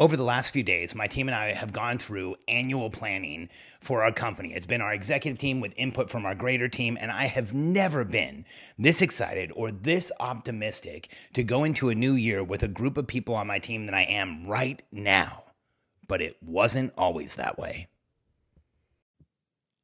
Over the last few days, my team and I have gone through annual planning for our company. It's been our executive team with input from our greater team, and I have never been this excited or this optimistic to go into a new year with a group of people on my team than I am right now. But it wasn't always that way.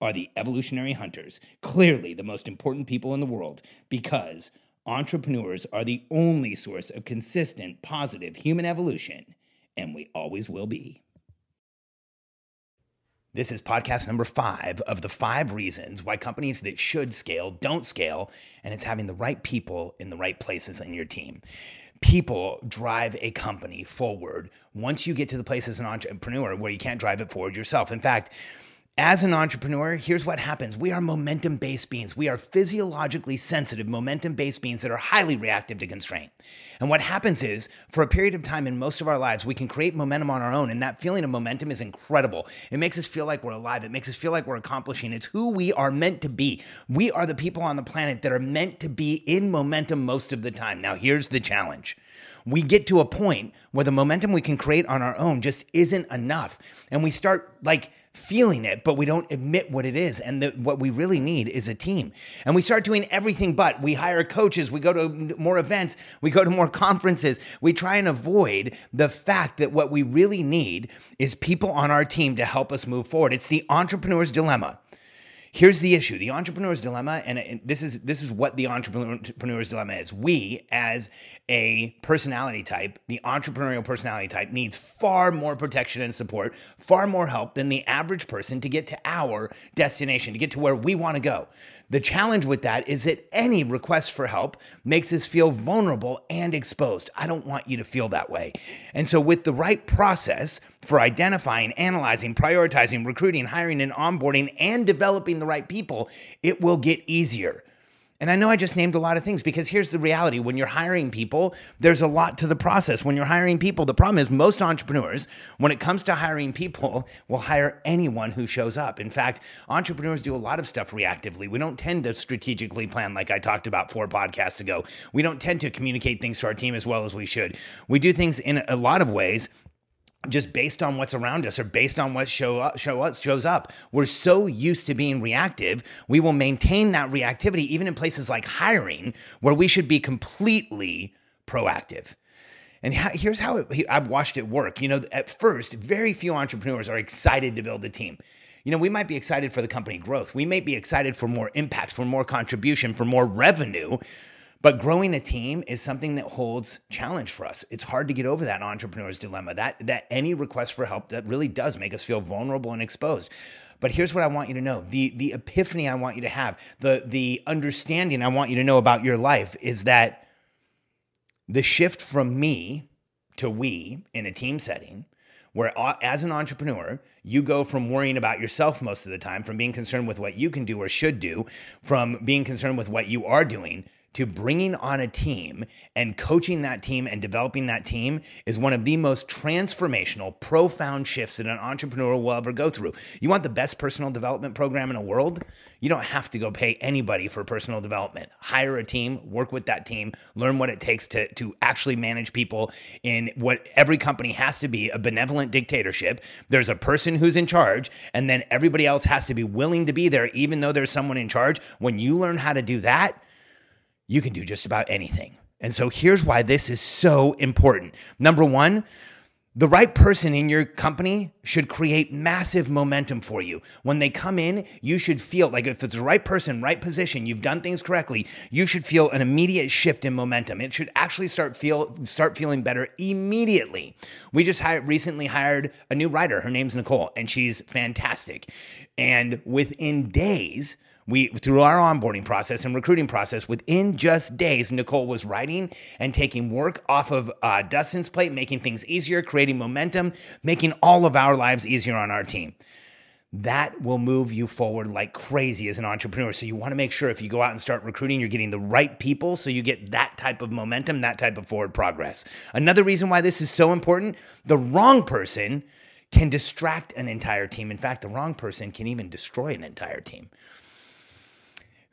are the evolutionary hunters, clearly the most important people in the world, because entrepreneurs are the only source of consistent, positive human evolution, and we always will be. This is podcast number five of the five reasons why companies that should scale don't scale, and it's having the right people in the right places in your team. People drive a company forward once you get to the place as an entrepreneur where you can't drive it forward yourself. In fact, as an entrepreneur, here's what happens. We are momentum based beings. We are physiologically sensitive, momentum based beings that are highly reactive to constraint. And what happens is, for a period of time in most of our lives, we can create momentum on our own. And that feeling of momentum is incredible. It makes us feel like we're alive. It makes us feel like we're accomplishing. It's who we are meant to be. We are the people on the planet that are meant to be in momentum most of the time. Now, here's the challenge we get to a point where the momentum we can create on our own just isn't enough. And we start like, feeling it, but we don't admit what it is. And the, what we really need is a team. And we start doing everything but. We hire coaches, we go to more events, we go to more conferences. We try and avoid the fact that what we really need is people on our team to help us move forward. It's the entrepreneur's dilemma. Here's the issue: the entrepreneur's dilemma, and this is this is what the entrepreneur's dilemma is. We, as a personality type, the entrepreneurial personality type, needs far more protection and support, far more help than the average person to get to our destination, to get to where we want to go. The challenge with that is that any request for help makes us feel vulnerable and exposed. I don't want you to feel that way. And so, with the right process for identifying, analyzing, prioritizing, recruiting, hiring, and onboarding, and developing the right people, it will get easier. And I know I just named a lot of things because here's the reality when you're hiring people, there's a lot to the process. When you're hiring people, the problem is most entrepreneurs, when it comes to hiring people, will hire anyone who shows up. In fact, entrepreneurs do a lot of stuff reactively. We don't tend to strategically plan like I talked about four podcasts ago. We don't tend to communicate things to our team as well as we should. We do things in a lot of ways just based on what's around us or based on what show up, show up, shows up. We're so used to being reactive, we will maintain that reactivity even in places like hiring, where we should be completely proactive. And here's how it, I've watched it work. You know, at first, very few entrepreneurs are excited to build a team. You know, we might be excited for the company growth. We may be excited for more impact, for more contribution, for more revenue. But growing a team is something that holds challenge for us. It's hard to get over that entrepreneur's dilemma. That that any request for help that really does make us feel vulnerable and exposed. But here's what I want you to know. The the epiphany I want you to have, the the understanding I want you to know about your life is that the shift from me to we in a team setting where uh, as an entrepreneur, you go from worrying about yourself most of the time, from being concerned with what you can do or should do, from being concerned with what you are doing to bringing on a team and coaching that team and developing that team is one of the most transformational, profound shifts that an entrepreneur will ever go through. You want the best personal development program in the world? You don't have to go pay anybody for personal development. Hire a team, work with that team, learn what it takes to, to actually manage people in what every company has to be a benevolent dictatorship. There's a person who's in charge, and then everybody else has to be willing to be there, even though there's someone in charge. When you learn how to do that, you can do just about anything. And so here's why this is so important. Number one, The right person in your company should create massive momentum for you. When they come in, you should feel like if it's the right person, right position, you've done things correctly, you should feel an immediate shift in momentum. It should actually start feel start feeling better immediately. We just hired, recently hired a new writer. Her name's Nicole, and she's fantastic. And within days, we through our onboarding process and recruiting process, within just days, Nicole was writing and taking work off of uh, Dustin's plate, making things easier, creating momentum, making all of our lives easier on our team. That will move you forward like crazy as an entrepreneur. So you want to make sure if you go out and start recruiting, you're getting the right people so you get that type of momentum, that type of forward progress. Another reason why this is so important, the wrong person can distract an entire team. In fact, the wrong person can even destroy an entire team.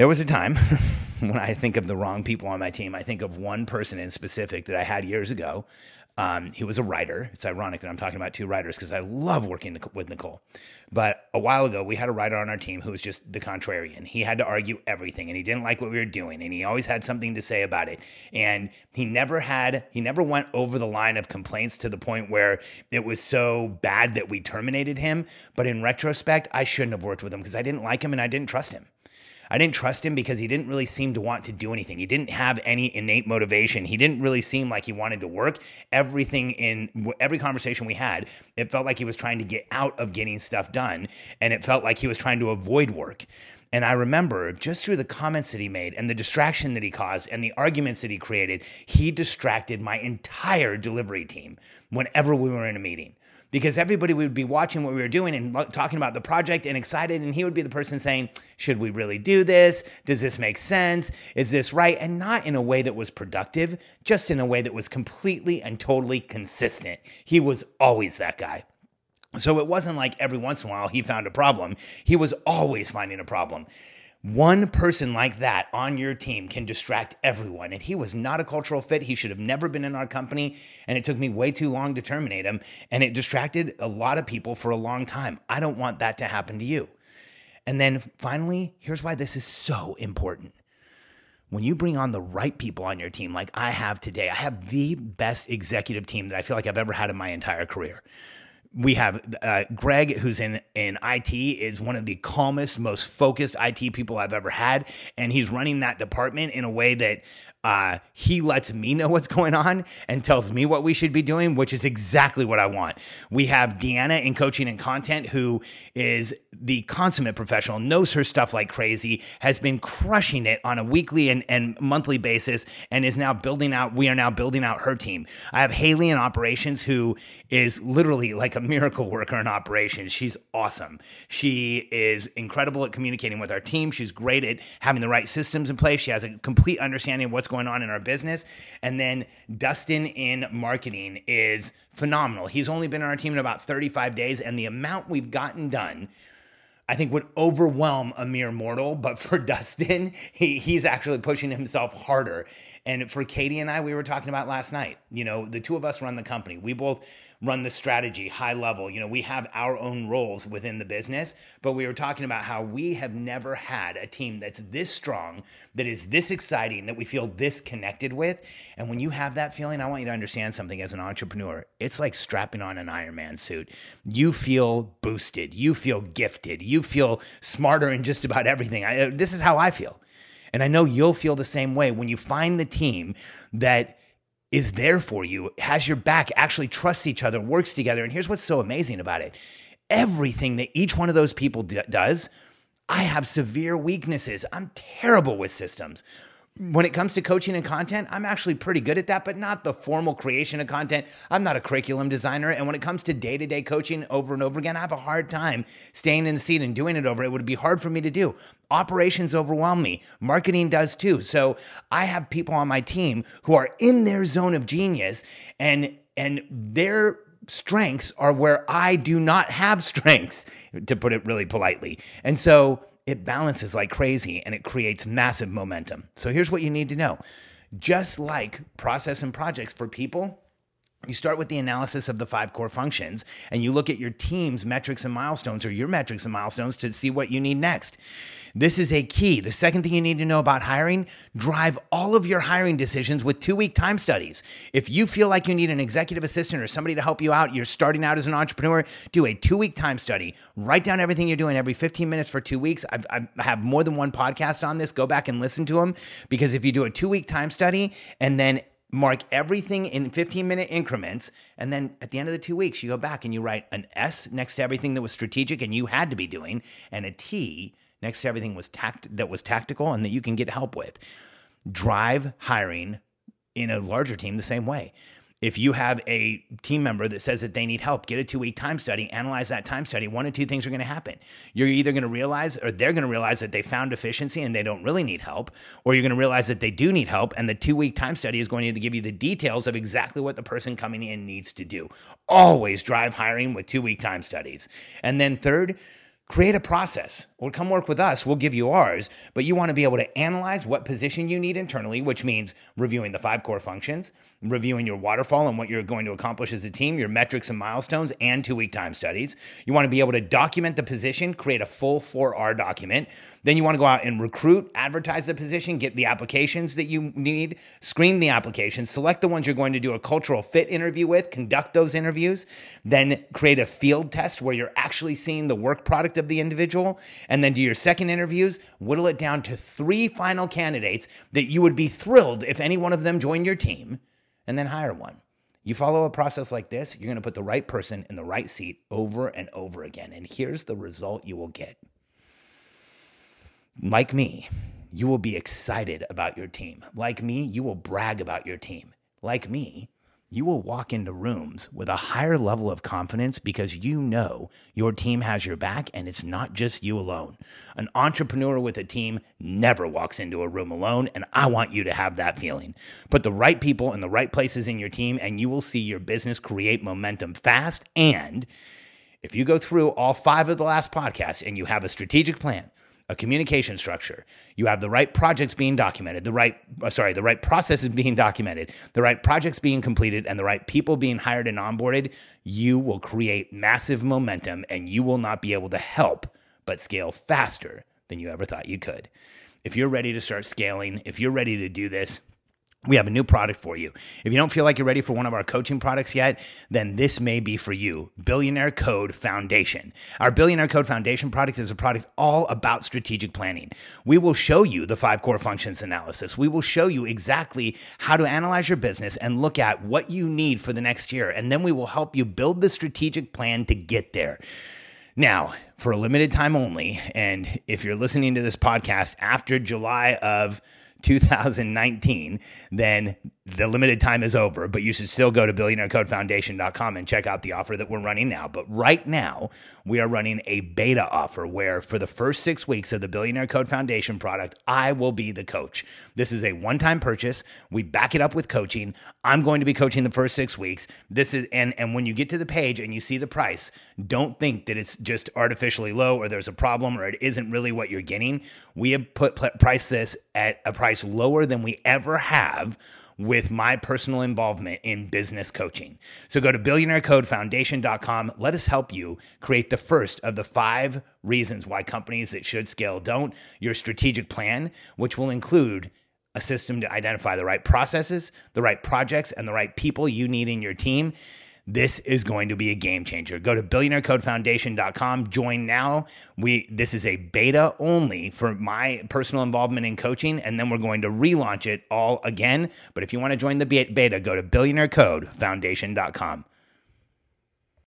There was a time when I think of the wrong people on my team, I think of one person in specific that I had years ago. Um, he was a writer. It's ironic that I'm talking about two writers because I love working with Nicole. But a while ago, we had a writer on our team who was just the contrarian. He had to argue everything and he didn't like what we were doing and he always had something to say about it. And he never had, he never went over the line of complaints to the point where it was so bad that we terminated him. But in retrospect, I shouldn't have worked with him because I didn't like him and I didn't trust him. I didn't trust him because he didn't really seem to want to do anything. He didn't have any innate motivation. He didn't really seem like he wanted to work. Everything in every conversation we had, it felt like he was trying to get out of getting stuff done. And it felt like he was trying to avoid work. And I remember just through the comments that he made and the distraction that he caused and the arguments that he created, he distracted my entire delivery team whenever we were in a meeting because everybody would be watching what we were doing and talking about the project and excited. And he would be the person saying, Should we really do this? Does this make sense? Is this right? And not in a way that was productive, just in a way that was completely and totally consistent. He was always that guy. So it wasn't like every once in a while he found a problem, he was always finding a problem. One person like that on your team can distract everyone. And he was not a cultural fit. He should have never been in our company. And it took me way too long to terminate him. And it distracted a lot of people for a long time. I don't want that to happen to you. And then finally, here's why this is so important. When you bring on the right people on your team, like I have today, I have the best executive team that I feel like I've ever had in my entire career we have uh, Greg, who's in in IT, is one of the calmest, most focused IT people I've ever had, and he's running that department in a way that uh, he lets me know what's going on and tells me what we should be doing, which is exactly what I want. We have Deanna in coaching and content, who is the consummate professional, knows her stuff like crazy, has been crushing it on a weekly and, and monthly basis, and is now building out. We are now building out her team. I have Haley in operations, who is literally like a miracle worker in operations. She's awesome. She is incredible at communicating with our team. She's great at having the right systems in place. She has a complete understanding of what's going on in our business. And then Dustin in marketing is phenomenal. He's only been on our team in about 35 days, and the amount we've gotten done I think would overwhelm a mere mortal. But for Dustin, he, he's actually pushing himself harder. And for Katie and I, we were talking about last night. You know, the two of us run the company. We both run the strategy high level. You know, we have our own roles within the business, but we were talking about how we have never had a team that's this strong, that is this exciting, that we feel this connected with. And when you have that feeling, I want you to understand something as an entrepreneur. It's like strapping on an Iron Man suit. You feel boosted, you feel gifted, you feel smarter in just about everything. I, uh, this is how I feel. And I know you'll feel the same way when you find the team that is there for you, has your back, actually trusts each other, works together. And here's what's so amazing about it everything that each one of those people d- does, I have severe weaknesses. I'm terrible with systems when it comes to coaching and content, I'm actually pretty good at that, but not the formal creation of content. I'm not a curriculum designer. And when it comes to day to day coaching over and over again, I have a hard time staying in the seat and doing it over. It would be hard for me to do. Operations overwhelm me, marketing does too. So I have people on my team who are in their zone of genius and and their strengths are where I do not have strengths, to put it really politely. And so it balances like crazy and it creates massive momentum. So here's what you need to know just like process and projects for people, You start with the analysis of the five core functions and you look at your team's metrics and milestones or your metrics and milestones to see what you need next. This is a key. The second thing you need to know about hiring, drive all of your hiring decisions with two week time studies. If you feel like you need an executive assistant or somebody to help you out, you're starting out as an entrepreneur, do a two week time study. Write down everything you're doing every 15 minutes for two weeks. I've, I have more than one podcast on this. Go back and listen to them because if you do a two week time study and then mark everything in 15 minute increments. And then at the end of the two weeks, you go back and you write an S next to everything that was strategic and you had to be doing, and a T next to everything was tact that was tactical and that you can get help with. Drive hiring in a larger team the same way if you have a team member that says that they need help, get a two week time study, analyze that time study. One of two things are going to happen. You're either going to realize, or they're going to realize that they found efficiency and they don't really need help, or you're going to realize that they do need help. And the two week time study is going to give you the details of exactly what the person coming in needs to do. Always drive hiring with two week time studies. And then third, create a process or come work with us. We'll give you ours, but you want to be able to analyze what position you need internally, which means reviewing the five core functions, reviewing your waterfall and what you're going to accomplish as a team, your metrics and milestones, and two week time studies. You want to be able to document the position, create a full 4R document. Then you want to go out and recruit, advertise the position, get the applications that you need, screen the applications, select the ones you're going to do a cultural fit interview with, conduct those interviews, then create a field test where you're actually seeing the work product of the individual, and then do your second interviews, whittle it down to three final candidates that you would be thrilled if any one of them joined your team and then hire one. You follow a process like this, you're going to put the right person in the right seat over and over again. And here's the result you will get. Like me, you will be excited about your team. Like me, you will brag about your team. Like me, you will walk into rooms with a higher level of confidence because you know your team has your back and it's not just you alone. An entrepreneur with a team never walks into a room alone, and I want you to have that feeling. Put the right people in the right places in your team, and you will see your business create momentum fast. And if you go through all five of the last podcasts and you have a strategic plan, a communication structure. You have the right projects being documented, the right uh, sorry, the right processes being documented, the right projects being completed and the right people being hired and onboarded, you will create massive momentum and you will not be able to help but scale faster than you ever thought you could. If you're ready to start scaling, if you're ready to do this, we have a new product for you. If you don't feel like you're ready for one of our coaching products yet, then this may be for you Billionaire Code Foundation. Our Billionaire Code Foundation product is a product all about strategic planning. We will show you the five core functions analysis. We will show you exactly how to analyze your business and look at what you need for the next year. And then we will help you build the strategic plan to get there. Now, for a limited time only, and if you're listening to this podcast after July of 2019, then the limited time is over, but you should still go to billionairecodefoundation.com and check out the offer that we're running now. But right now, we are running a beta offer where for the first six weeks of the Billionaire Code Foundation product, I will be the coach. This is a one time purchase. We back it up with coaching. I'm going to be coaching the first six weeks. This is, and, and when you get to the page and you see the price, don't think that it's just artificially low or there's a problem or it isn't really what you're getting. We have put price this at a price lower than we ever have with my personal involvement in business coaching. So go to billionairecodefoundation.com. Let us help you create the first of the five reasons why companies that should scale don't, your strategic plan, which will include a system to identify the right processes, the right projects, and the right people you need in your team. This is going to be a game changer. Go to billionairecodefoundation.com, join now. We this is a beta only for my personal involvement in coaching and then we're going to relaunch it all again. But if you want to join the beta, go to billionairecodefoundation.com.